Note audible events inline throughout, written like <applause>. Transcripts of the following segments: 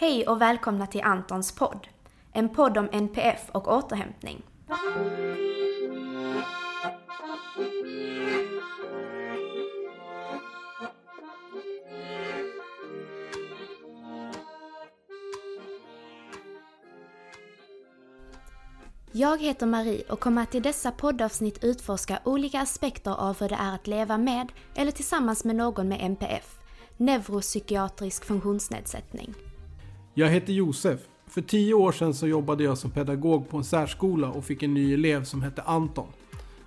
Hej och välkomna till Antons podd. En podd om NPF och återhämtning. Jag heter Marie och kommer att i dessa poddavsnitt utforska olika aspekter av hur det är att leva med eller tillsammans med någon med NPF, neuropsykiatrisk funktionsnedsättning. Jag heter Josef. För tio år sedan så jobbade jag som pedagog på en särskola och fick en ny elev som hette Anton.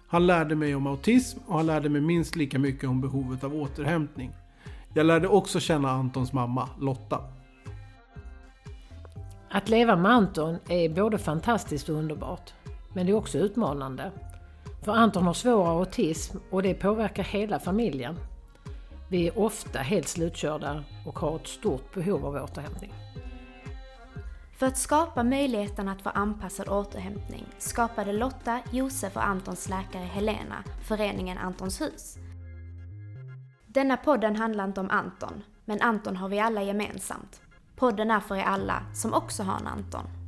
Han lärde mig om autism och han lärde mig minst lika mycket om behovet av återhämtning. Jag lärde också känna Antons mamma, Lotta. Att leva med Anton är både fantastiskt och underbart. Men det är också utmanande. För Anton har svår autism och det påverkar hela familjen. Vi är ofta helt slutkörda och har ett stort behov av återhämtning. För att skapa möjligheten att få anpassad återhämtning skapade Lotta, Josef och Antons läkare Helena föreningen Antons hus. Denna podden handlar inte om Anton, men Anton har vi alla gemensamt. Podden är för er alla som också har en Anton.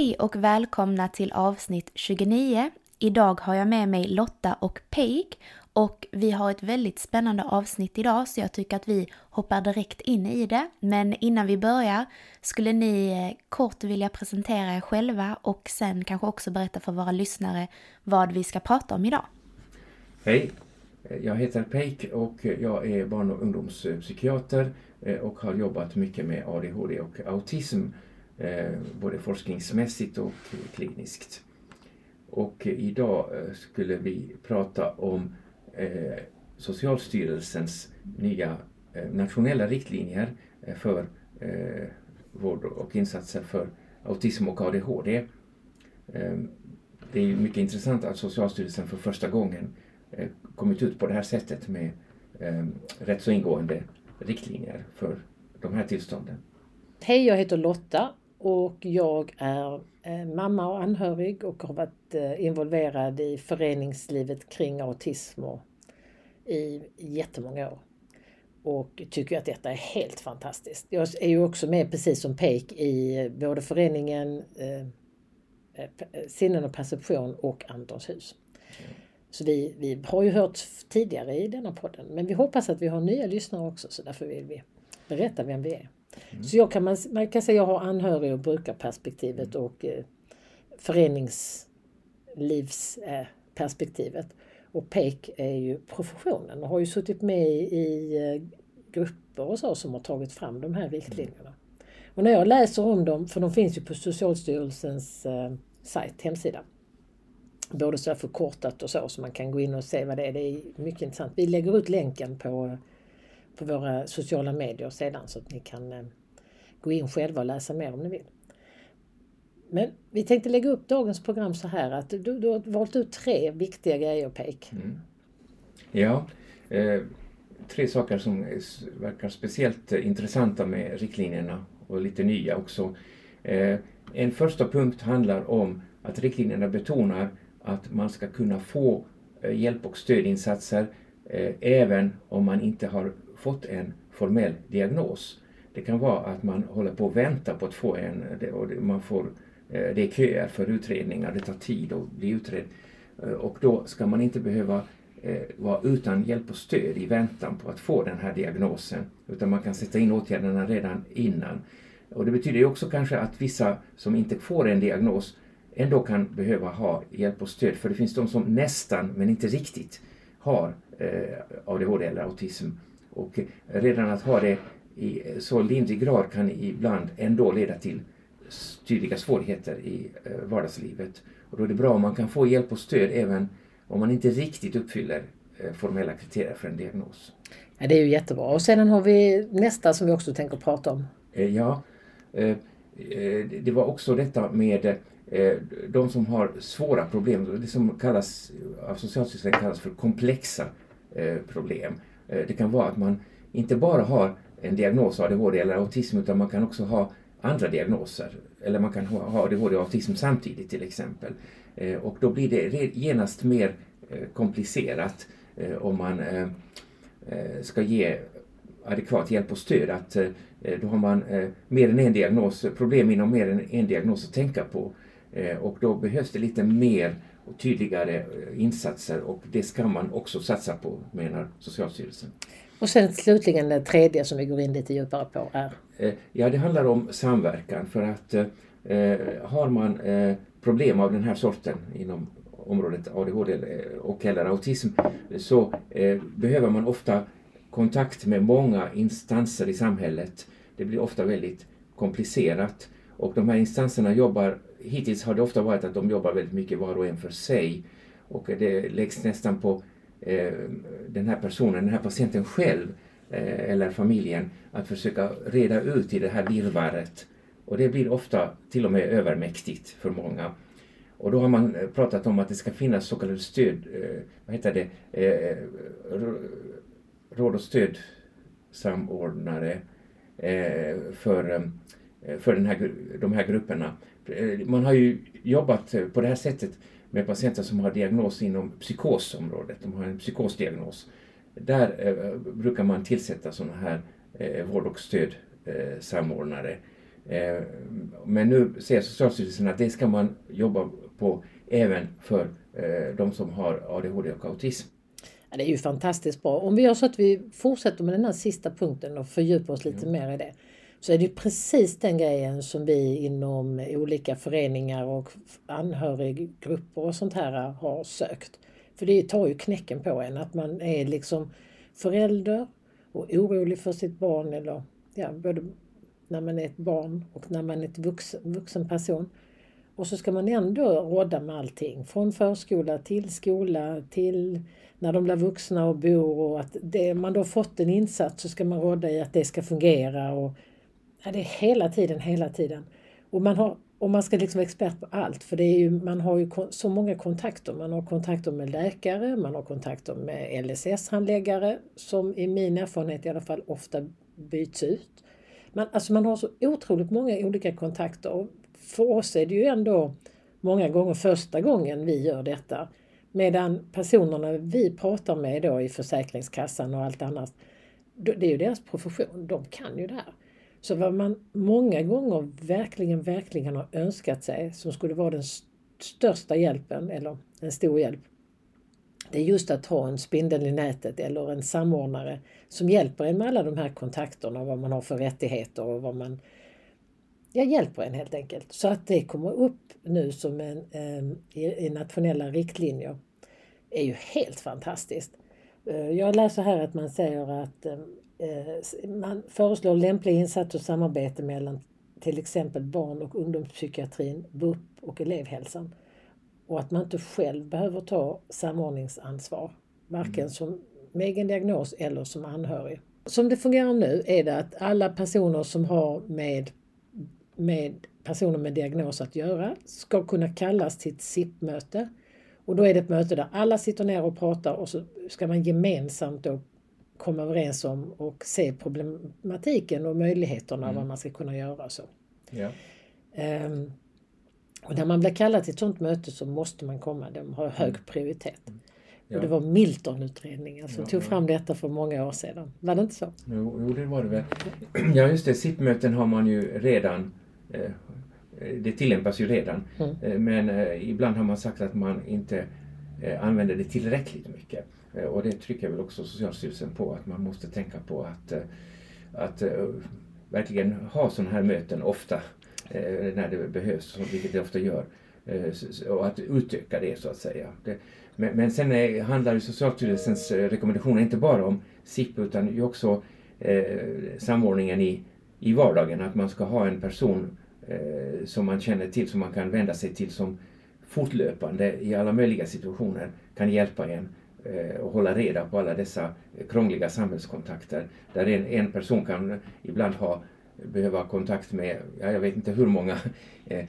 Hej och välkomna till avsnitt 29. Idag har jag med mig Lotta och Peik och vi har ett väldigt spännande avsnitt idag så jag tycker att vi hoppar direkt in i det. Men innan vi börjar skulle ni eh, kort vilja presentera er själva och sen kanske också berätta för våra lyssnare vad vi ska prata om idag. Hej! Jag heter Peik och jag är barn och ungdomspsykiater eh, och har jobbat mycket med ADHD och autism Eh, både forskningsmässigt och kliniskt. Och eh, idag eh, skulle vi prata om eh, Socialstyrelsens nya eh, nationella riktlinjer för eh, vård och insatser för autism och ADHD. Eh, det är mycket intressant att Socialstyrelsen för första gången eh, kommit ut på det här sättet med rätt så ingående riktlinjer för de här tillstånden. Hej, jag heter Lotta och jag är mamma och anhörig och har varit involverad i föreningslivet kring autism och i jättemånga år. Och tycker att detta är helt fantastiskt. Jag är ju också med precis som Peik i både föreningen eh, eh Sinnen och perception och Antons hus. Mm. Så vi, vi har ju hört tidigare i denna podden men vi hoppas att vi har nya lyssnare också så därför vill vi berätta vem vi är. Mm. Så jag kan, man, man kan säga att jag har anhörig och brukarperspektivet mm. och eh, föreningslivsperspektivet. Eh, och PEK är ju professionen och har ju suttit med i i eh, grupper och så som har tagit fram de här riktlinjerna. Och när jag läser om dem, för de finns ju på Socialstyrelsens eh, sajt, hemsida. Både så förkortat och så, så man kan gå in och se vad det är. Det är mycket intressant. Vi lägger ut länken på, på våra sociala medier sedan så att ni kan eh, gå in själva och läsa mer om ni vill. Men vi tänkte lägga upp dagens program så här att du, du har valt ut tre viktiga grejer, Peik. Mm. Ja, eh, tre saker som verkar speciellt intressanta med riktlinjerna och lite nya också. Eh, en första punkt handlar om att riktlinjerna betonar att man ska kunna få eh, hjälp och stödinsatser eh, även om man inte har fått en formell diagnos. Det kan vara att man håller på att vänta på att få en och man får eh, det är köer för utredningar, det tar tid att bli utredd. Eh, och då ska man inte behöva eh, vara utan hjälp och stöd i väntan på att få den här diagnosen. Utan man kan sätta in åtgärderna redan innan. Och det betyder ju också kanske att vissa som inte får en diagnos ändå kan behöva ha hjälp och stöd. För det finns de som nästan, men inte riktigt, har ADHD eller autism. Och redan att ha det i så lindrig grad kan ibland ändå leda till tydliga svårigheter i eh, vardagslivet. Och då är det bra om man kan få hjälp och stöd även om man inte riktigt uppfyller eh, formella kriterier för en diagnos. Ja, det är ju jättebra. Och sedan har vi nästa som vi också tänker prata om. Eh, ja, det var också detta med de som har svåra problem, det som kallas av Socialstyrelsen kallas för komplexa problem. Eh, det kan vara att man inte bara har en diagnos ADHD eller autism utan man kan också ha andra diagnoser. Eller man kan ha ADHD och autism samtidigt till exempel. Eh, och då blir det genast mer eh, komplicerat om man ska ge adekvat hjälp och stöd. Att då har man mer än en diagnos, problem inom mer än en diagnos att tänka på. Och då behövs det lite mer och tydligare insatser och det ska man också satsa på menar Socialstyrelsen. Och sen slutligen det tredje som vi går in lite djupare på är? Ja, det handlar om samverkan för att eh, har man eh, problem av den här sorten inom området ADHD och eller autism så eh, behöver man ofta kontakt med många instanser i samhället. Det blir ofta väldigt komplicerat och de här instanserna jobbar, hittills har det ofta varit att de jobbar väldigt mycket var och en för sig och det läggs nästan på eh, den här personen, den här patienten själv eh, eller familjen att försöka reda ut i det här virrvarret och det blir ofta till och med övermäktigt för många. Och då har man pratat om att det ska finnas så kallade stöd, eh, vad heter det, eh, råd och stödsamordnare eh, för, eh, för den här, de här grupperna. Eh, man har ju jobbat på det här sättet med patienter som har diagnos inom psykosområdet, de har en psykosdiagnos. Där brukar man tillsätta sådana här vård och stödsamordnare Eh, men nu säger Socialstyrelsen att det ska man jobba på även för eh, de som har ADHD och autism. Ja, det är ju fantastiskt bra. Om vi gör så att vi fortsätter med den här sista punkten och fördjupar oss lite ja. mer i det. Så är det precis den grejen som vi inom olika föreningar och anhöriggrupper och sånt här har sökt. För det tar ju knäcken på en att man är liksom förälder och orolig för sitt barn eller ja, både när man är ett barn och när man är ett vuxen, vuxen person. Och så ska man ändå rådda med allting. Från förskola till skola till när de blir vuxna och bor och att det, man då fått en insats så ska man rådda i att det ska fungera. Och, ja, det är hela tiden, hela tiden. Och man, har, och man ska liksom vara expert på allt för det är ju, man har ju så många kontakter. Man har kontakter med läkare, man har kontakter med LSS-handläggare som i min erfarenhet i alla fall ofta byts ut. Man, alltså man har så otroligt många olika kontakter och för oss är det ju ändå många gånger första gången vi gör detta. Medan personerna vi pratar med då i Försäkringskassan och allt annat, det är ju deras profession, de kan ju det här. Så vad man många gånger verkligen, verkligen har önskat sig som skulle vara den största hjälpen, eller en stor hjälp, det är just att ha en spindel i nätet eller en samordnare som hjälper en med alla de här kontakterna, vad man har för rättigheter och vad man jag hjälper en helt enkelt. Så att det kommer upp nu som en, eh, i nationella riktlinjer är ju helt fantastiskt. Eh, jag läser här att man säger att eh, man föreslår lämpliga insatser och samarbete mellan till exempel barn och ungdomspsykiatrin, BUP och elevhälsan och att man inte själv behöver ta samordningsansvar, varken mm. som med egen diagnos eller som anhörig. Som det fungerar nu är det att alla personer som har med, med personer med diagnos att göra ska kunna kallas till ett SIP-möte. Och då är det ett möte där alla sitter ner och pratar och så ska man gemensamt då komma överens om och se problematiken och möjligheterna mm. vad man ska kunna göra. Så. Ja. Um, och när man blir kallad till ett sådant möte så måste man komma, de har hög mm. prioritet. Mm. Ja. Och det var Milton-utredningen som ja, tog fram detta för många år sedan. Var det inte så? Jo, jo det var det väl. <clears throat> Ja just det, SIP-möten har man ju redan eh, det tillämpas ju redan. Mm. Eh, men eh, ibland har man sagt att man inte eh, använder det tillräckligt mycket. Eh, och det trycker väl också Socialstyrelsen på att man måste tänka på att, eh, att eh, verkligen ha sådana här möten ofta när det behövs, vilket det ofta gör. Och att utöka det så att säga. men, men sen handlar ju Socialstyrelsens rekommendationer inte bara om SIP utan ju också samordningen i, i vardagen. Att man ska ha en person som man känner till, som man kan vända sig till som fortlöpande i alla möjliga situationer kan hjälpa en och hålla reda på alla dessa krångliga samhällskontakter. Där en, en person kan ibland ha behöva ha kontakt med, ja, jag vet inte hur många <laughs> eh,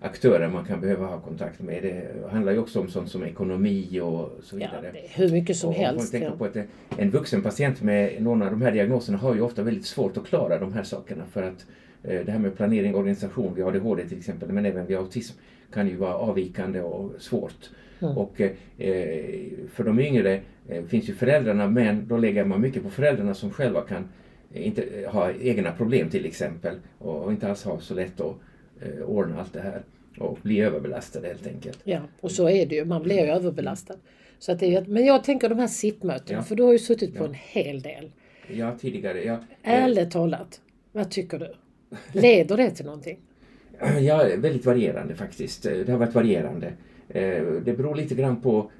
aktörer man kan behöva ha kontakt med. Det handlar ju också om sånt som ekonomi och så Ja, vidare. är hur mycket som Och helst. tänker Ja. på att eh, en vuxen patient med någon av de här diagnoserna har ju ofta väldigt svårt att klara de här sakerna för att eh, det här med planering och organisation vid ADHD till exempel, men även vid autism kan ju vara avvikande och svårt. Mm. Och eh, för de yngre eh, finns ju föräldrarna, men då lägger man mycket på föräldrarna som själva kan eh, inte eh, ha egna problem till exempel och, och inte alls ha så lätt att eh, ordna allt det här och bli överbelastade helt enkelt. Ja, och så är det ju. Man blir ju överbelastad. Så att det är, men jag tänker de här sittmötena, Ja. för du har ju suttit på Ja. en hel del. Ja, tidigare. Ja, Ärligt talat, vad tycker du? Leder det till någonting? Ja, väldigt varierande faktiskt. Det har varit varierande. Eh, det beror lite grann på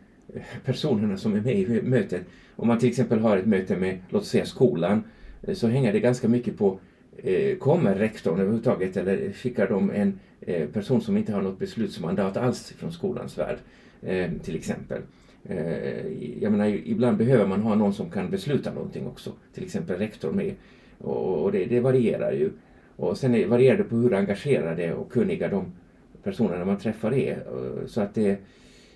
personerna som är med i mötet. Om man till exempel har ett möte med, låt oss säga skolan, eh, så hänger det ganska mycket på eh, Kommer rektorn överhuvudtaget eller skickar de en person som inte har något beslutsmandat alls från skolans värld till exempel. Jag menar, ibland behöver man ha någon som kan besluta någonting också, till exempel rektor med. Och och det, det varierar ju. Och sen varierar det på hur engagerade och kunniga de personerna man träffar är. Eh, så att det,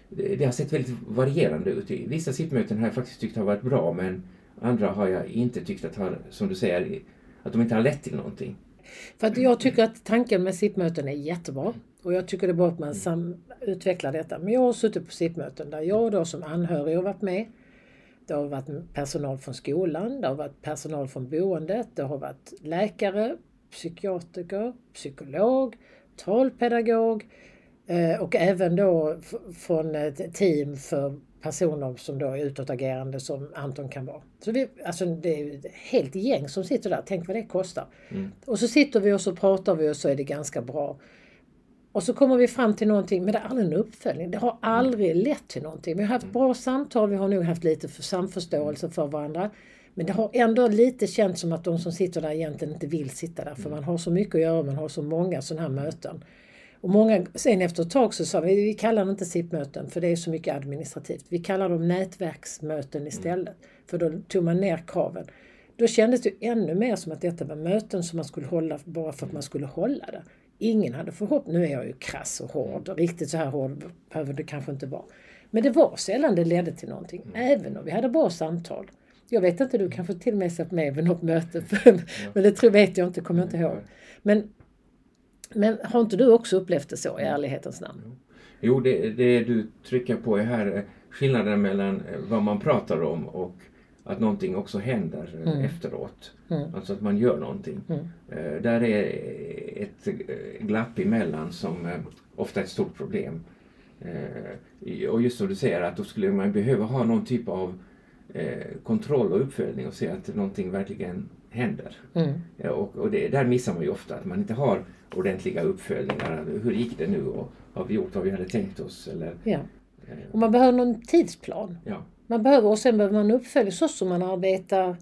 det har sett väldigt varierande ut. Vissa sittmöten har jag faktiskt tyckt har varit bra men andra har jag inte tyckt att har, som du säger, att de inte har lett till någonting. För att jag tycker att tanken med sittmöten är jättebra. Och jag tycker det är bra att man sam- utvecklar detta. Men jag har suttit på sittmöten där jag då som anhörig har varit med. Det har varit personal från skolan, det har varit personal från boendet, det har varit läkare, psykiatriker, psykolog, talpedagog eh, och även då från ett team för personer som då är utåtagerande som Anton kan vara. Så vi, alltså det är ett helt gäng som sitter där, tänk vad det kostar. Och så sitter vi och så pratar vi och så är det ganska bra. Och så kommer vi fram till någonting, men det är aldrig en uppföljning. Det har aldrig lett till någonting. Vi har haft bra samtal, vi har nog haft lite för samförståelse för varandra. Men det har ändå lite känts som att de som sitter där egentligen inte vill sitta där. För man har så mycket att göra, man har så många sådana här möten. Och många, sen efter ett tag så sa vi, vi kallar det inte SIP-möten för det är så mycket administrativt. Vi kallar dem nätverksmöten istället. För då tog man ner kraven. Då kändes det ännu mer som att detta var möten som man skulle hålla bara för att man skulle hålla det. Ingen hade förhoppning, nu är jag ju krass och hård, och riktigt så här hård behöver det kanske inte vara. Men det var sällan det ledde till någonting, även om vi hade bra samtal. Jag vet inte, du kanske till och med satt med vid något möte, <laughs> men det tror, vet jag inte, kommer jag inte ihåg. Men, men har inte du också upplevt det så i ärlighetens namn? Jo, det, det du trycker på är här eh, skillnaden mellan eh, vad man pratar om och att någonting också händer eh, Mm. efteråt. Mm. Alltså att man gör någonting. Mm. Eh, Där är ett glapp emellan som eh, ofta är ett stort problem. Eh, Och just som du säger att då skulle man behöva ha någon typ av kontroll och uppföljning och se att någonting verkligen händer. Mm. Ja, och, och det, där missar man ju ofta att man inte har ordentliga uppföljningar. Hur gick det nu och har vi gjort vad vi hade tänkt oss? Eller, Ja. eh, Och man behöver någon tidsplan. ja. Man behöver, och sen behöver man uppfölja så som man arbetar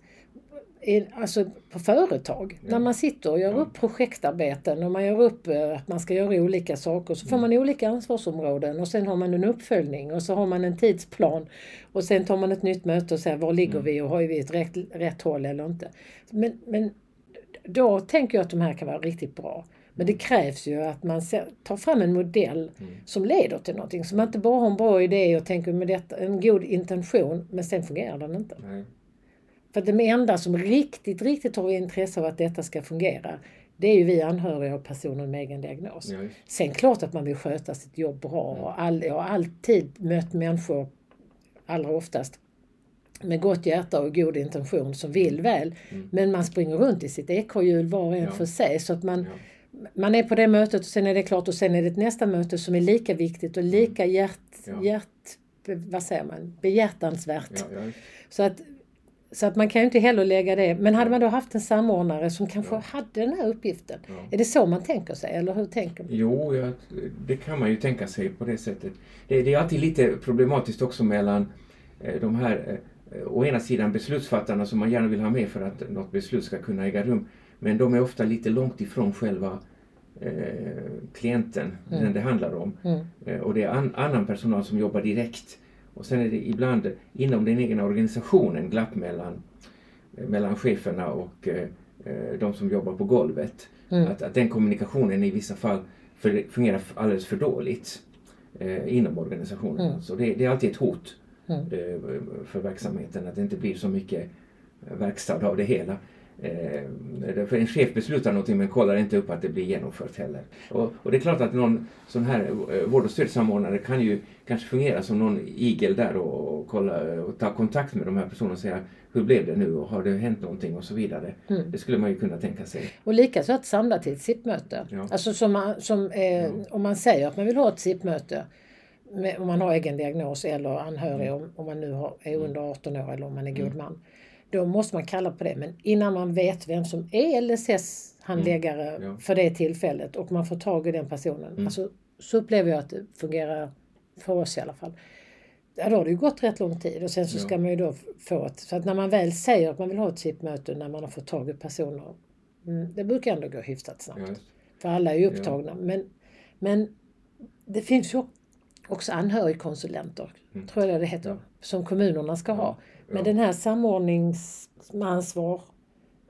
alltså på företag. Ja. När man sitter och gör Ja. upp projektarbeten och man gör upp eh, att man ska göra olika saker så får Mm. man olika ansvarsområden och sen har man en uppföljning och så har man en tidsplan. Och sen tar man ett nytt möte och säger var ligger Mm. vi och har vi ett rätt, rätt håll eller inte. Men, men då tänker jag att de här kan vara riktigt bra. Men det krävs ju att man tar fram en modell Mm. som leder till någonting. Så man inte bara har en bra idé och tänker med detta, en god intention, men sen fungerar den inte. Nej. För att de enda som riktigt, riktigt har intresse av att detta ska fungera, det är ju vi anhöriga och personer med egen diagnos. Ja. Sen klart att man vill sköta sitt jobb bra. Och all, jag har alltid mött människor, allra oftast, med gott hjärta och god intention som vill väl. Mm. Men man springer runt i sitt ekorrhjul var och en Ja. för sig. Så att man, Ja. man är på det mötet och sen är det klart och sen är det ett nästa möte som är lika viktigt och lika hjärt, Ja. hjärt vad säger man, behjärtansvärt. Så att, så att man kan ju inte heller lägga det. Men hade man då haft en samordnare som kanske Ja. hade den här uppgiften. Ja. Är det så man tänker sig eller hur tänker man? Jo, ja, det kan man ju tänka sig på det sättet. Det, det är alltid lite problematiskt också mellan eh, de här eh, å ena sidan beslutsfattarna som man gärna vill ha med för att något beslut ska kunna äga rum. Men de är ofta lite långt ifrån själva eh, klienten, Mm. den det handlar om. Mm. Och det är an, annan personal som jobbar direkt. Och sen är det ibland inom den egna organisationen glapp mellan, mellan cheferna och eh, eh, de som jobbar på golvet. Mm. Att, att den kommunikationen i vissa fall för fungerar alldeles för dåligt eh, inom organisationen. Mm. Så det, det är alltid ett hot Mm. eh, för verksamheten att det inte blir så mycket verkstad av det hela. Eh, en chef beslutar någonting men kollar inte upp att det blir genomfört heller. Och, och det är klart att någon sån här eh, vård och stödsamordnare kan ju kanske fungera som någon igel där och, och, kolla, och ta kontakt med de här personerna och säga hur blev det nu och har det hänt någonting och så vidare. Mm. Det skulle man ju kunna tänka sig. Och likaså att samla till ett SIP-möte. Ja. Alltså som, man, som eh, Ja. om man säger att man vill ha ett SIP-möte om man har egen diagnos eller anhörig om, om man nu har, är Mm. under 18 år eller om man är god man. Då måste man kalla på det. Men innan man vet vem som är LSS-handläggare Mm. Ja. för det tillfället och man får tag i den personen. Alltså, så upplever jag att det fungerar för oss i alla fall. Ja, då har det ju gått rätt lång tid och sen så Ja. ska man ju då få ett... Så att när man väl säger att man vill ha ett SIP-möte när man har fått tag i personer. Mm, det brukar ändå gå hyfsat snabbt. Ja, För alla är ju upptagna. Men, men det finns ju också anhörigkonsulenter, tror jag det heter, Mm. Ja. som kommunerna ska ha. Men den här samordningsansvar,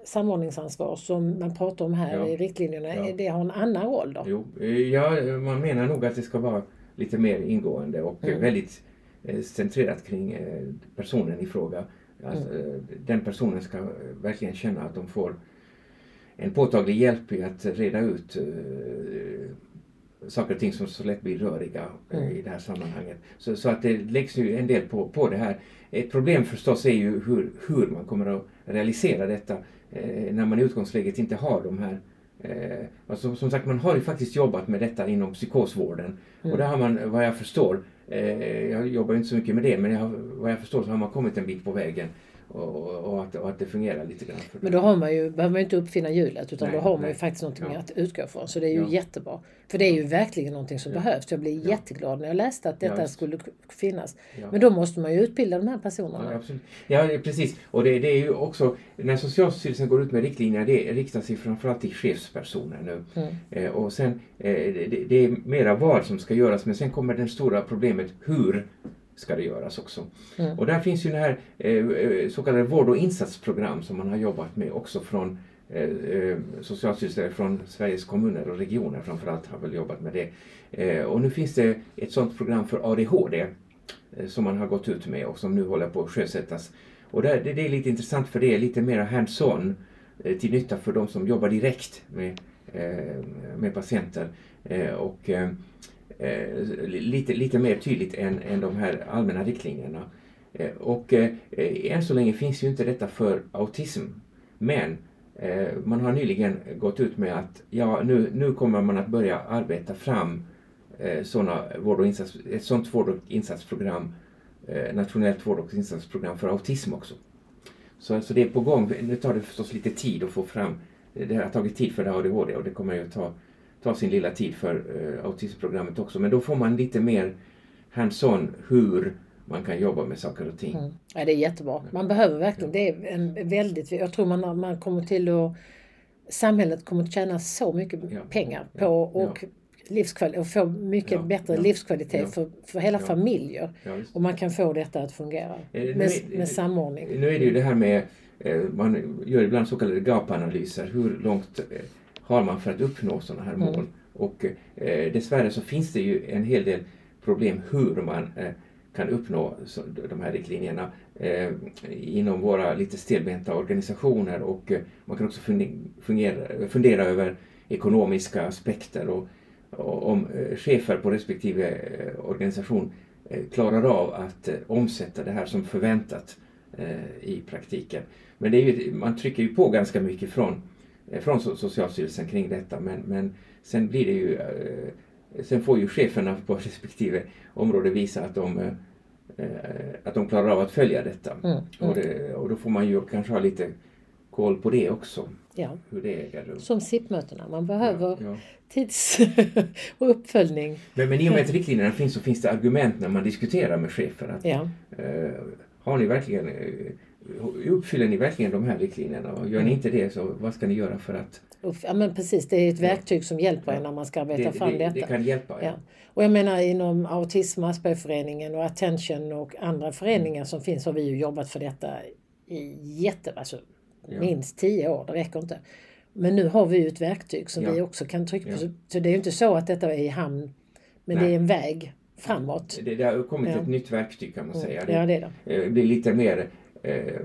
samordningsansvar som man pratar om här i riktlinjerna, det har en annan roll då? Jo, eh, ja, man menar nog att det ska vara lite mer ingående och Mm. väldigt eh, centrerat kring eh, personen i fråga. Alltså, Mm. Den personen ska verkligen känna att de får en påtaglig hjälp i att reda ut saker och ting som så lätt blir röriga eh, Mm. i det här sammanhanget. Så, så att det läggs ju en del på, på det här. Ett problem förstås är ju hur, hur man kommer att realisera detta eh, när man i utgångsläget inte har de här Eh, alltså, som sagt, man har ju faktiskt jobbat med detta inom psykosvården. Mm. Och där har man, vad jag förstår, eh, jag jobbar inte så mycket med det, men jag, vad jag förstår så har man kommit en bit på vägen. Och, och, att, och att det fungerar lite grann. Men då har man ju, behöver man ju inte uppfinna hjulet utan Nej, då har man ju nej. faktiskt någonting Ja. att utgå från. Så det är ju Ja. jättebra. För det är ju verkligen någonting som Ja. behövs. Jag Ja. jätteglad när jag läste att detta skulle finnas. Men då måste man ju utbilda de här personerna. Ja, precis. Och det, det är ju också, när Socialstyrelsen går ut med riktlinjer, det riktar sig framförallt till chefspersoner nu. Mm. Eh, och sen, eh, det, det är mera vad som ska göras, men sen kommer det stora problemet, hur ska det göras också? Mm. Och där finns ju det här eh, eh, så kallade vård och insatsprogram som man har jobbat med också från eh, Socialstyrelsen, från Sveriges kommuner och regioner framförallt har väl jobbat med det. Eh, och nu finns det ett sådant program för ADHD som man har gått ut med och som nu håller på att sjösättas. Och där, det, det är lite intressant för det är lite mer hands-on till nytta för de som jobbar direkt med, med patienter. Och Eh, lite, lite mer tydligt än, än de här allmänna riktlinjerna. Eh, och eh, än så länge finns ju inte detta för autism. Men man har nyligen gått ut med att ja, nu, nu kommer man att börja arbeta fram såna vård och insats, ett sådant vård och insatsprogram, nationellt vård och insatsprogram för autism också. Så, så det är på gång. Nu tar det förstås lite tid att få fram, det har tagit tid för det ADHD och det kommer ju att ta, ta sin lilla tid för eh, autismprogrammet också. Men då får man lite mer hands-on hur man kan jobba med saker och ting. Mm. Ja, det är jättebra. Man behöver verkligen, det är en väldigt, jag tror man, man kommer till att, samhället kommer att tjäna så mycket Ja. pengar på Ja. och livskvalitet och få mycket Ja. bättre Ja. livskvalitet Ja. för, för hela Ja. familjer. Ja. Och man kan få detta att fungera Eh, med, är- med samordning. Nu är det ju det här med, eh, man gör ibland så kallade gapanalyser. Hur långt eh, har man för att uppnå sådana här Mm. mål? Och eh, dessvärre så finns det ju en hel del problem hur man eh, kan uppnå så, de här riktlinjerna eh, inom våra lite stelbenta organisationer och eh, man kan också fungera, fundera över ekonomiska aspekter och, och om eh, chefer på respektive eh, organisation klarar av att omsätta det här som förväntat i praktiken. Men det är ju, man trycker ju på ganska mycket från, från So- Socialstyrelsen kring detta men, men sen blir det ju eh, Sen får ju cheferna på <laughs> respektive område visa att de, eh, eh, att de klarar av att följa detta. Mm. Och, det, och då får man ju kanske ha lite koll på det också, Ja. hur det äger rum. Som SIP-mötena, man behöver Ja, ja. tids <laughs> och uppföljning. Men, men i och med att riktlinjerna finns så finns det argument när man diskuterar med chefer. Att, Ja. eh, har ni verkligen, eh, uppfyller ni verkligen de här riktlinjerna? Och gör ni inte det så vad ska ni göra för att ja men precis, det är ett Ja. verktyg som hjälper Ja. en när man ska det, arbeta fram det, detta. det kan hjälpa? Ja. Och jag menar inom Autism och Aspergerföreningen och Attention och andra föreningar som finns har vi ju jobbat för detta i jätte, alltså Ja. minst tio år, det räcker inte. Men nu har vi ju ett verktyg som Ja. vi också kan trycka på. Ja. Så, det är ju inte så att detta är i hamn. Men Nej. det är en väg framåt. Det, det har kommit Ja. ett nytt verktyg kan man säga. Ja, det är det. Eh, blir lite mer, eh,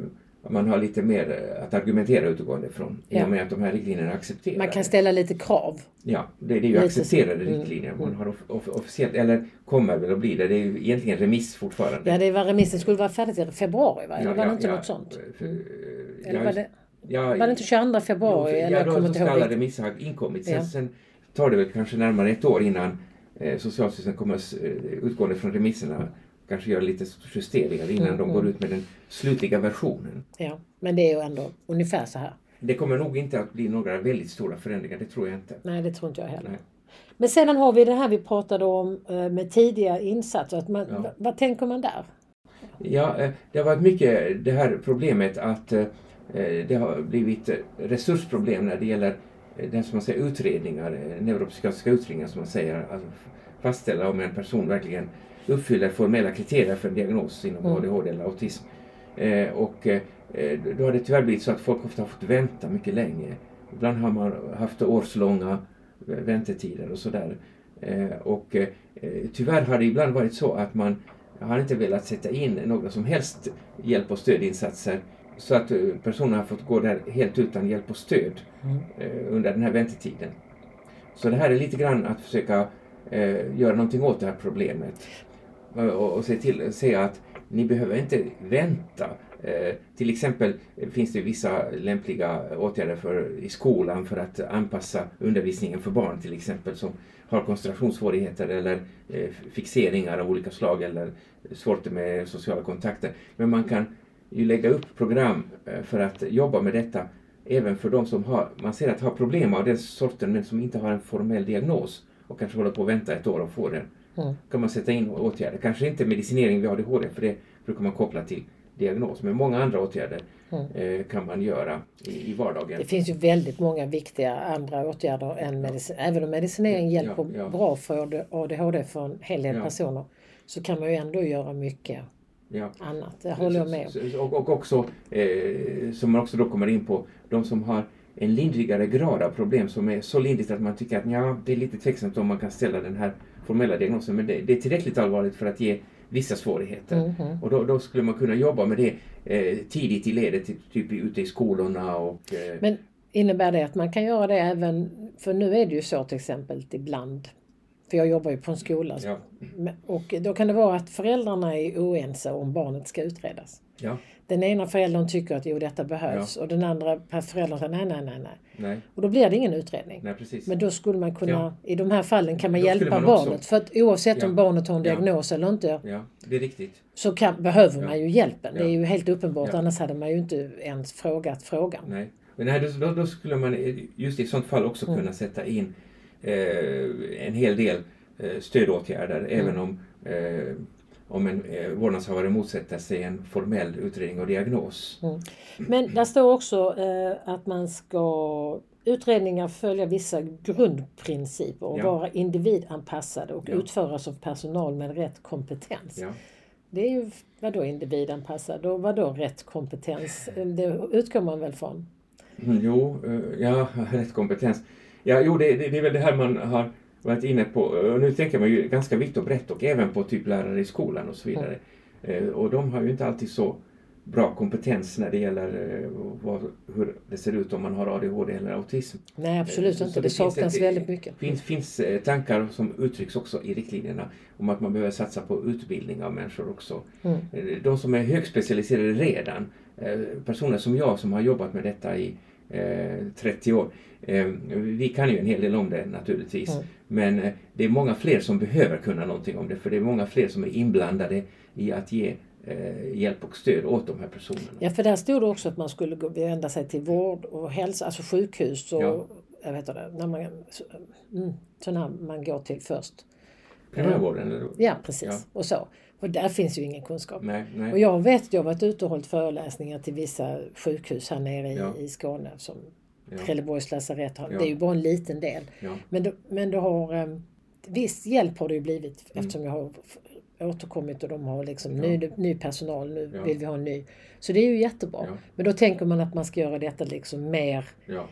man har lite mer eh, att argumentera utgående från i Ja. och med att de här riktlinjerna är accepterade. Man kan ställa lite krav. Ja, det, det är ju Lite accepterade så. Mm. riktlinjer. Man har off, off, officiellt, eller kommer väl att bli det. Det är ju egentligen remiss fortfarande. Ja, det var remissen skulle vara färdig till februari va? Eller var det inte något sånt? För, eh, Eller ja, var det, ja, var det inte 22 februari? Jo, för- eller ja, då, ska ihåg alla remisser ha inkommit. Sen, Ja. sen tar det väl kanske närmare ett år innan eh, Socialstyrelsen kommer eh, utgående från remisserna kanske göra lite justeringar innan Mm, de mm. går ut med den slutliga versionen. Ja, men det är ju ändå ungefär så här. Det kommer nog inte att bli några väldigt stora förändringar, det tror jag inte. Nej, det tror inte jag heller. Nej. Men sedan har vi det här vi pratade om eh, med tidiga insatser. Att man, Ja. Vad tänker man där? Ja, eh, det har varit mycket det här problemet att eh, det har blivit resursproblem när det gäller det som man säger utredningar, neuropsykiatriska utredningar som man säger, alltså fastställa om en person verkligen uppfyller formella kriterier för en diagnos inom Mm. ADHD eller autism. Eh, och eh, då har det tyvärr blivit så att folk ofta har fått vänta mycket länge. Ibland har man haft årslånga väntetider och sådär. Eh, och eh, tyvärr har det ibland varit så att man har inte velat sätta in några som helst hjälp och stödinsatser så att eh, personen har fått gå där helt utan hjälp och stöd eh, under den här väntetiden. Så det här är lite grann att försöka eh, göra någonting åt det här problemet. Eh, och, och se till se att ni behöver inte vänta. Eh, till exempel finns det vissa lämpliga åtgärder för, i skolan för att anpassa undervisningen för barn till exempel som har koncentrationssvårigheter eller eh, fixeringar av olika slag eller svårt med sociala kontakter. Men man kan ju lägga upp program eh, för att jobba med detta även för de som har, man ser att har problem av den sorten men som inte har en formell diagnos och kanske håller på att vänta ett år och få den. Mm. kan man sätta in åtgärder. Kanske inte medicinering vid ADHD för det brukar man koppla till diagnos. Men många andra åtgärder Mm. eh, kan man göra i, i vardagen. Det finns ju väldigt många viktiga andra åtgärder än medicin. Även om medicinering Ja, hjälper ja. bra för ADHD för en hel del Ja. personer så kan man ju ändå göra mycket Ja. annat. Det håller jag med om. Och, och också, eh, som man också då kommer in på, de som har en lindrigare grad av problem som är så lindrigt att man tycker att ja, det är lite tveksamt om man kan ställa den här formella diagnosen men det, det är tillräckligt allvarligt för att ge vissa svårigheter. Mhm. Och då, då skulle man kunna jobba med det eh, tidigt i ledet, typ, typ ute i skolorna och eh, Men innebär det att man kan göra det även, för nu är det ju så till exempel ibland, för jag jobbar ju på en skola, ja, och då kan det vara att föräldrarna är oense om barnet ska utredas. Ja, Den ena föräldern tycker att jo detta behövs och den andra föräldern säger nej, nej, nej, nej. nej, Och då blir det ingen utredning. nej precis. Men då skulle man kunna, Ja. i de här fallen kan man Då hjälpa man också- barnet. För att oavsett Ja. om barnet har en Ja. diagnos eller inte Ja, det är riktigt. så kan, behöver Ja. man ju hjälpen. Det är Ja. ju helt uppenbart, Ja. annars hade man ju inte ens frågat frågan. Nej. Men nej, då, då, skulle man just i sånt fall också Mm. kunna sätta in eh, en hel del eh, stödåtgärder Mm. även om, eh, om en eh, vårdnadshavare motsätter sig en formell utredning och diagnos. Men där står också eh, att man ska utredningar följa vissa grundprinciper och Ja. vara individanpassade och Ja. utföras av personal med rätt kompetens. Ja. Det är ju vadå individanpassad och vadå rätt kompetens? Eh, Det utgår man väl från? Mm, jo, eh, ja, <laughs> rätt kompetens. Ja, jo, det, det, det är väl det här man har varit inne på. Och nu tänker man ju ganska vitt och brett och även på typ lärare i skolan och så vidare. Eh, Och de har ju inte alltid så bra kompetens när det gäller eh, vad, hur det ser ut om man har ADHD eller autism. Nej absolut Så inte, det, det saknas ett- väldigt mycket. Det finns, finns eh, tankar som uttrycks också i riktlinjerna om att man behöver satsa på utbildning av människor också. Mm. Eh, De som är högspecialiserade redan, eh, personer som jag som har jobbat med detta i eh, 30 år, eh, vi kan ju en hel del om det naturligtvis. Mm. Men eh, det är många fler som behöver kunna någonting om det för det är många fler som är inblandade i att ge eh, hjälp och stöd åt de här personerna. Ja för där stod det också att man skulle vända sig till vård och hälsa, alltså sjukhus och Ja. jag vet inte, när man, mm, sådana man går till först. Primärvården? Eller? Ja precis, Ja. och så. Och där finns ju ingen kunskap. Nej, Och nej. jag vet att jag har varit ute och hållit föreläsningar till vissa sjukhus här nere i, Ja. i Skåne som Ja. Trelleborgs lasarett har. Ja. Det är ju bara en liten del. Ja. Men, då, men det har, eh, viss hjälp har det ju blivit Mm. eftersom jag har återkommit och de har liksom Ja. ny, ny personal, nu Ja. vill vi ha en ny. Så det är ju jättebra. Ja. Men då tänker man att man ska göra detta liksom mer Ja.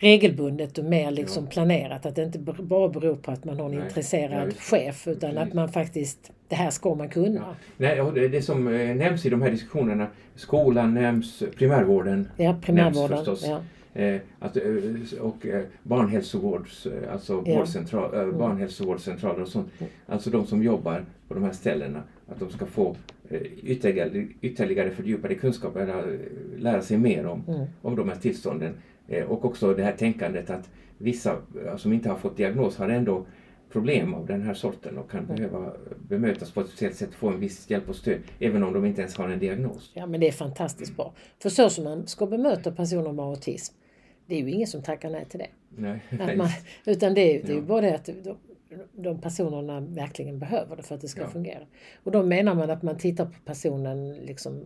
Regelbundet och mer liksom planerat. Att det inte bara beror på att man har en Nej, intresserad ja, chef utan att man faktiskt, det här ska man kunna. Ja. Nej, och det, det som eh, nämns i de här diskussionerna, skolan nämns, primärvården Ja, primärvården. Nämns förstås. Ja. Eh, att, eh, och eh, barnhälsovårds, alltså Ja. vårdcentral, eh, barnhälsovårdscentraler och sånt. Alltså de som jobbar på de här ställena. Att de ska få ytterligare, ytterligare fördjupade kunskaper, lära sig mer om, Mm. om de här tillstånden. Eh, och också det här tänkandet att vissa eh, som inte har fått diagnos har ändå problem av den här sorten och kan behöva bemötas på ett speciellt sätt, få en viss hjälp och stöd, även om de inte ens har en diagnos. ja, men det är fantastiskt bra. För så som man ska bemöta personer med autism, det är ju ingen som tackar nej till det. Nej, man, utan det är, det är ju Ja. bara det att de, de personerna verkligen behöver det för att det ska Ja. fungera. Och då menar man att man tittar på personen, liksom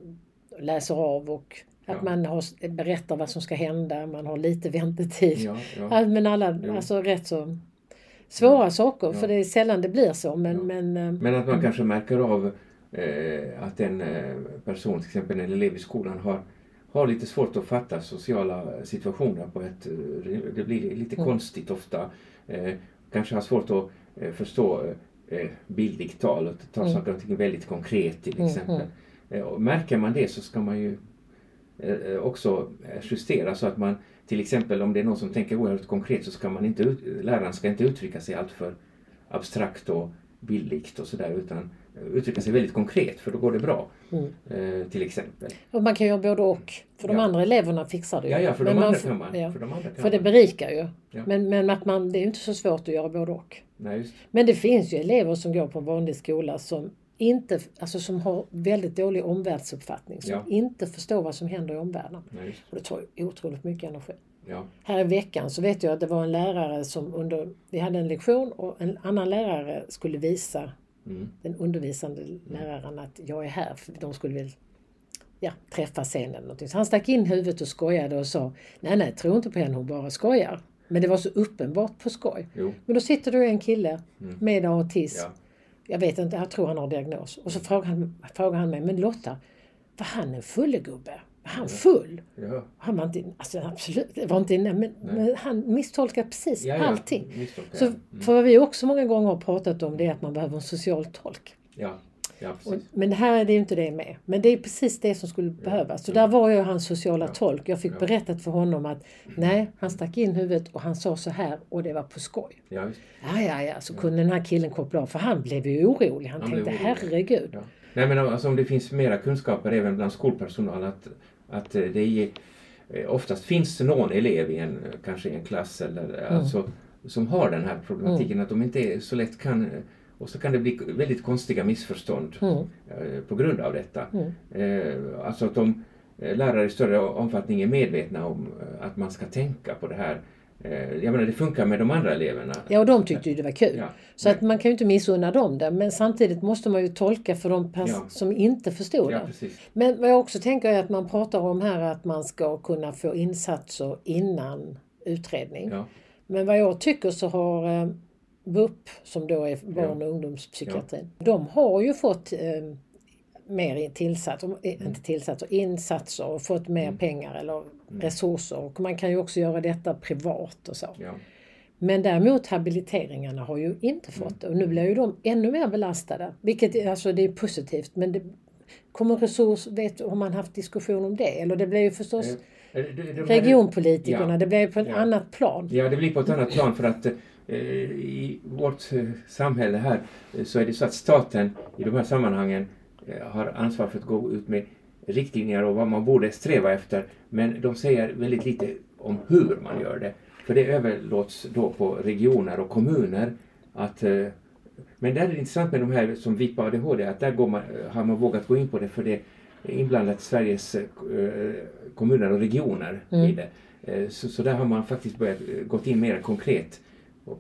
läser av och att man har, berättar vad som ska hända, man har lite väntetid. <laughs> men alla, alltså rätt så svåra saker, för det är sällan det blir så. Men, men, eh, Men att man kanske märker av eh, att en eh, person, till exempel en elev i skolan, har, har lite svårt att fatta sociala situationer på ett... eh, Det blir lite Mm. konstigt ofta. Eh, kanske har svårt att eh, förstå eh, bildligt tal och ta Mm. saker och ting väldigt konkret till Mm, exempel. Och märker man det så ska man ju också eh, justera så att man till exempel om det är någon som tänker oerhört konkret så ska man inte, ut- läraren ska inte uttrycka sig alltför abstrakt och bildligt och sådär utan eh, uttrycka sig väldigt konkret för då går det bra. Mm. Eh, till exempel. och man kan göra både och. För de Ja. andra eleverna fixar det ju. Ja, ja, för de man andra får- kan man. ja. För, de andra kan För det man. berikar ju. Ja. Men, men att man, det är ju inte så svårt att göra både och. Nej. Men det finns ju elever som går på en vanlig skola som inte, alltså som har väldigt dålig omvärldsuppfattning. Som Ja. inte förstår vad som händer i omvärlden. Nej. Och det tar ju otroligt mycket energi. Ja. Här i veckan så vet jag att det var en lärare som under, vi hade en lektion och en annan lärare skulle visa Mm. den undervisande läraren att jag är här för de skulle väl ja, träffas sen eller någonting. Så han stack in huvudet och skojade och sa nej nej tro inte på henne hon bara skojar. Men det var så uppenbart på skoj. Jo. Men då sitter det en kille Mm. med autism. Ja. Jag vet inte, jag tror han har diagnos. Och så frågar han, frågar han mig, men Lotta, var han en fullegubbe? Var han full? Ja. Han var inte, alltså absolut, det var inte, nej, men, men han misstolkar precis Ja, ja. allting. Misstolkar Så. Mm. för vad vi också många gånger har pratat om det är att man behöver en social tolk. Ja. Ja, Och, men det här är det ju inte det med. Men det är precis det som skulle behövas. Så där var jag hans sociala Ja. tolk. Jag fick Ja. berättat för honom att nej, han stack in huvudet och han sa så här och det var på skoj. Ja. Ja, ja, ja, så kunde den här killen koppla av för han blev ju orolig. Han, Han tänkte orolig. herregud. Ja. Nej men alltså om det finns mera kunskaper även bland skolpersonal att, att eh, det är, eh, oftast finns någon elev i en, eh, kanske i en klass eller Mm. alltså, som har den här problematiken att de inte så lätt kan och så kan det bli väldigt konstiga missförstånd Mm. eh, på grund av detta. Mm. Eh, alltså att de eh, lärare i större omfattning är medvetna om att man ska tänka på det här. Jag menar det funkar med de andra eleverna. Ja, och de tyckte ju det var kul. Ja. Så att man kan ju inte missunna dem det. Men samtidigt måste man ju tolka för de Ja. som inte förstod Ja, det. precis. Men vad jag också tänker är att man pratar om här att man ska kunna få insatser innan utredning. Men vad jag tycker så har BUP, som då är barn och ungdomspsykiatrin, de har ju fått eh, mer i- tillsats, eh, inte tillsatser, insatser och fått mer pengar eller resurser. Och man kan ju också göra detta privat och så. Ja. Men däremot habiliteringarna har ju inte fått det och nu blir ju de ännu mer belastade. Vilket alltså det är positivt men det kommer resurs, vet, har man haft diskussion om det? Eller det blir ju förstås Eh, regionpolitikerna, Ja. det blir ju på ett Ja. annat plan. Ja, det blir på ett annat plan för att eh, i vårt eh, samhälle här eh, så är det så att staten i de här sammanhangen eh, har ansvar för att gå ut med riktlinjer och vad man borde sträva efter. Men de säger väldigt lite om hur man gör det. För det överlåts då på regioner och kommuner att eh, men där är det intressant med de här som VIP och ADHD att där går man, har man vågat gå in på det för det är inblandat Sveriges eh, kommuner och regioner i Mm. det. Eh, Så, så där har man faktiskt börjat eh, gått in mer konkret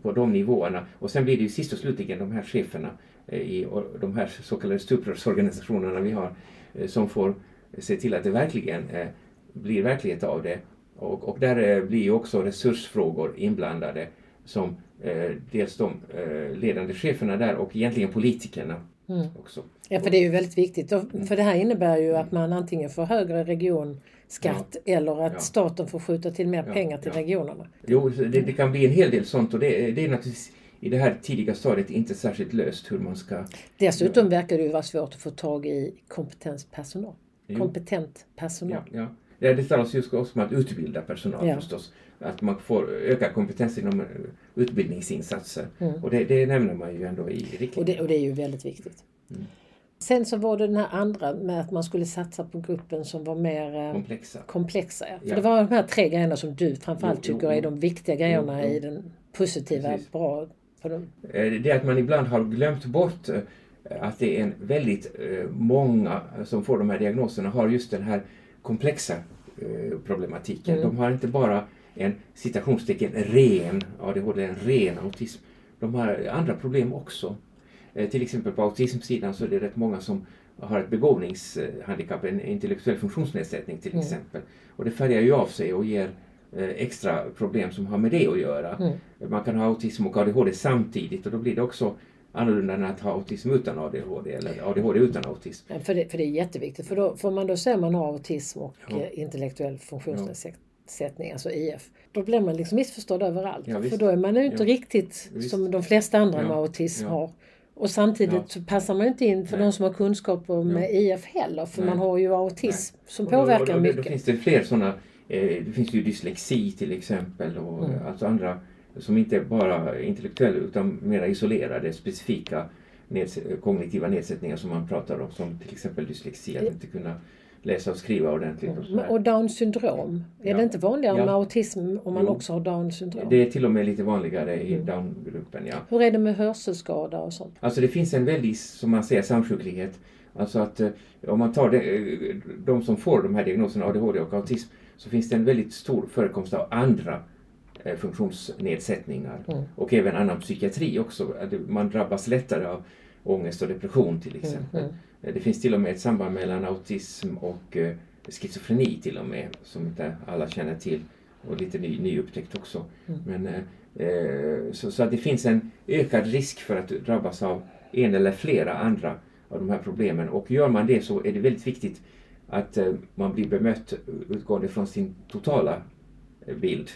på, de nivåerna. Och sen blir det ju sist och slutligen de här cheferna eh, i de här så kallade stuprörsorganisationerna vi har eh, som får se till att det verkligen eh, blir verklighet av det. Och, och där blir ju också resursfrågor inblandade som dels de ledande cheferna där och egentligen politikerna Mm. också Ja, för det är ju väldigt viktigt. För det här innebär ju att man antingen får högre regionskatt ja. eller att ja. staten får skjuta till mer pengar till regionerna. Jo, det, det, kan bli en hel del sånt och det, det är naturligtvis i det här tidiga stadiet inte särskilt löst hur man ska... Dessutom verkar det ju vara svårt att få tag i kompetenspersonal. Kompetent personal. Ja, ja. Ja, det talas just också om att utbilda personal ja. förstås. Att man får öka kompetens inom eh, utbildningsinsatser. Mm. Och det, det, nämner man ju ändå i riktlinjerna. Och det, och det är ju väldigt viktigt. Mm. Sen så var det den här andra med att man skulle satsa på gruppen som var mer eh, komplexa. komplexa ja. För ja. det var de här tre grejerna som du framförallt jo, tycker jo, är de viktiga grejerna jo, i den positiva, Precis. bra. På dem. Eh, det är att man ibland har glömt bort att det är en väldigt många som får de här diagnoserna har just den här komplexa problematiken. Mm. De har inte bara en citationstecken ren ADHD, en ren autism. De har andra problem också. Eh, till exempel på autismsidan så är det rätt många som har ett begåvningshandikapp, en intellektuell funktionsnedsättning till mm. exempel. Och det färgar ju av sig och ger eh, extra problem som har med det att göra. Mm. Man kan ha autism och ADHD samtidigt och då blir det också annorlunda än att ha autism utan ADHD eller ADHD utan autism. Ja, för, det, för det är jätteviktigt för då får man då att man har autism och ja. Eh, intellektuell funktionsnedsättning, alltså IF. Då blir man liksom missförstådd överallt. Ja, för då är man ju inte riktigt visst. som de flesta andra med autism har. Och samtidigt ja. passar man inte in för Nej. de som har kunskaper med ja. IF heller för Nej. man har ju autism Nej. som påverkar och då, och då, mycket. Då finns det fler sådana, eh, det finns ju dyslexi till exempel och mm. alltså andra som inte är bara intellektuella utan mer isolerade specifika neds kognitiva nedsättningar som man pratar om som till exempel dyslexi, att inte kunna läsa och skriva ordentligt. Och, och Down syndrom, är ja. det inte vanligare ja. med autism om man jo. också har Down syndrom? Det är till och med lite vanligare i mm. Down-gruppen, ja. Hur är det med hörselskada och sånt? Alltså det finns en väldig, som man säger, samsjuklighet. Alltså att eh, om man tar de, eh, de som får de här diagnoserna, ADHD och autism, så finns det en väldigt stor förekomst av andra eh, funktionsnedsättningar mm. och även annan psykiatri också. Man drabbas lättare av ångest och depression till mm, exempel. Mm. Det finns till och med ett samband mellan autism och eh, schizofreni till och med, som inte alla känner till och lite ny, nyupptäckt också. Mm. Men, eh, eh, så, så, att det finns en ökad risk för att drabbas av en eller flera andra av de här problemen och gör man det så är det väldigt viktigt att eh, man blir bemött utgående från sin totala eh, bild,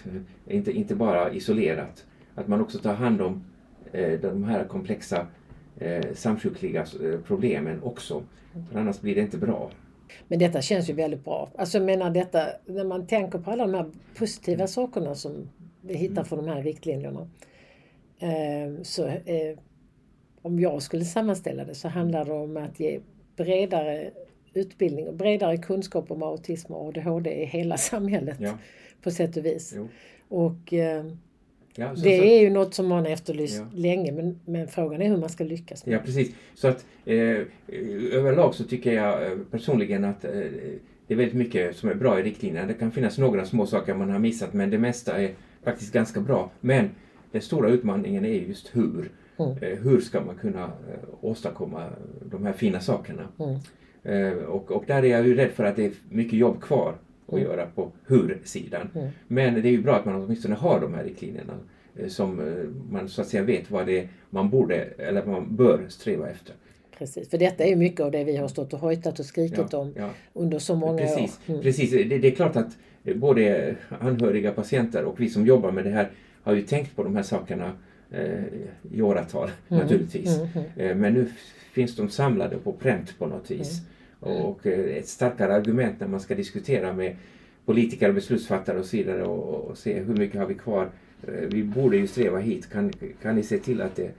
inte, inte bara isolerat. Att man också tar hand om eh, de här komplexa eh, samsjukliga eh, problemen också. För annars blir det inte bra. Men detta känns ju väldigt bra. Alltså jag menar detta, när man tänker på alla de här positiva sakerna som vi hittar från de här riktlinjerna. Eh, så eh, om jag skulle sammanställa det så handlar det om att ge bredare utbildning och bredare kunskap om autism och ADHD i hela samhället ja. på sätt och vis. Jo. Och eh, Ja, så, det så, är ju något som man efterlyst ja. länge men, men frågan är hur man ska lyckas med Ja precis. Så att eh, överlag så tycker jag eh, personligen att eh, det är väldigt mycket som är bra i riktlinjerna. Det kan finnas några små saker man har missat men det mesta är faktiskt ganska bra. Men den stora utmaningen är just hur. Mm. Eh, hur ska man kunna eh, åstadkomma de här fina sakerna? Mm. Eh, och, och där är jag ju rädd för att det är mycket jobb kvar att mm. göra på hur-sidan. Mm. Men det är ju bra att man åtminstone har de här riktlinjerna eh, som eh, man så att säga vet vad det är man borde eller man bör sträva efter. Precis, för detta är ju mycket av det vi har stått och hojtat och skrikit ja, om ja. under så många precis, år. Mm. Precis, det, det, är klart att både anhöriga patienter och vi som jobbar med det här har ju tänkt på de här sakerna eh, i åratal mm. naturligtvis. Mm, mm. Eh, men nu finns de samlade på pränt på något vis. Mm. Och eh, ett starkare argument när man ska diskutera med politiker och beslutsfattare och så vidare och, och se hur mycket har vi kvar. Eh, vi borde ju sträva hit. Kan, kan ni se till att det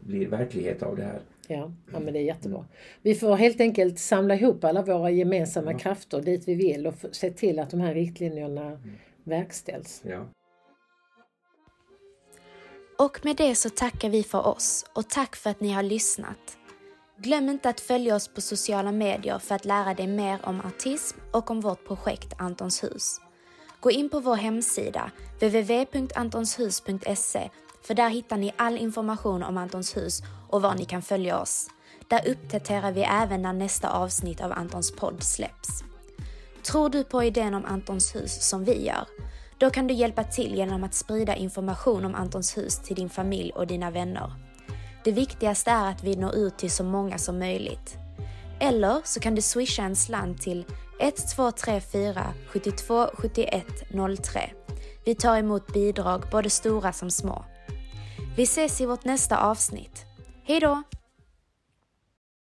blir verklighet av det här? Ja, ja men det är jättebra. Vi får helt enkelt samla ihop alla våra gemensamma ja. krafter dit vi vill och se till att de här riktlinjerna mm. verkställs. Ja. Och med det så tackar vi för oss och tack för att ni har lyssnat. Glöm inte att följa oss på sociala medier för att lära dig mer om autism och om vårt projekt Antons hus. Gå in på vår hemsida www.antonshus.se för där hittar ni all information om Antons hus och var ni kan följa oss. Där uppdaterar vi även när nästa avsnitt av Antons podd släpps. Tror du på idén om Antons hus som vi gör? Då kan du hjälpa till genom att sprida information om Antons hus till din familj och dina vänner. Det viktigaste är att vi når ut till så många som möjligt. Eller så kan du swisha en slant till 1234 72 71 03. Vi tar emot bidrag, både stora som små. Vi ses i vårt nästa avsnitt. Hej då!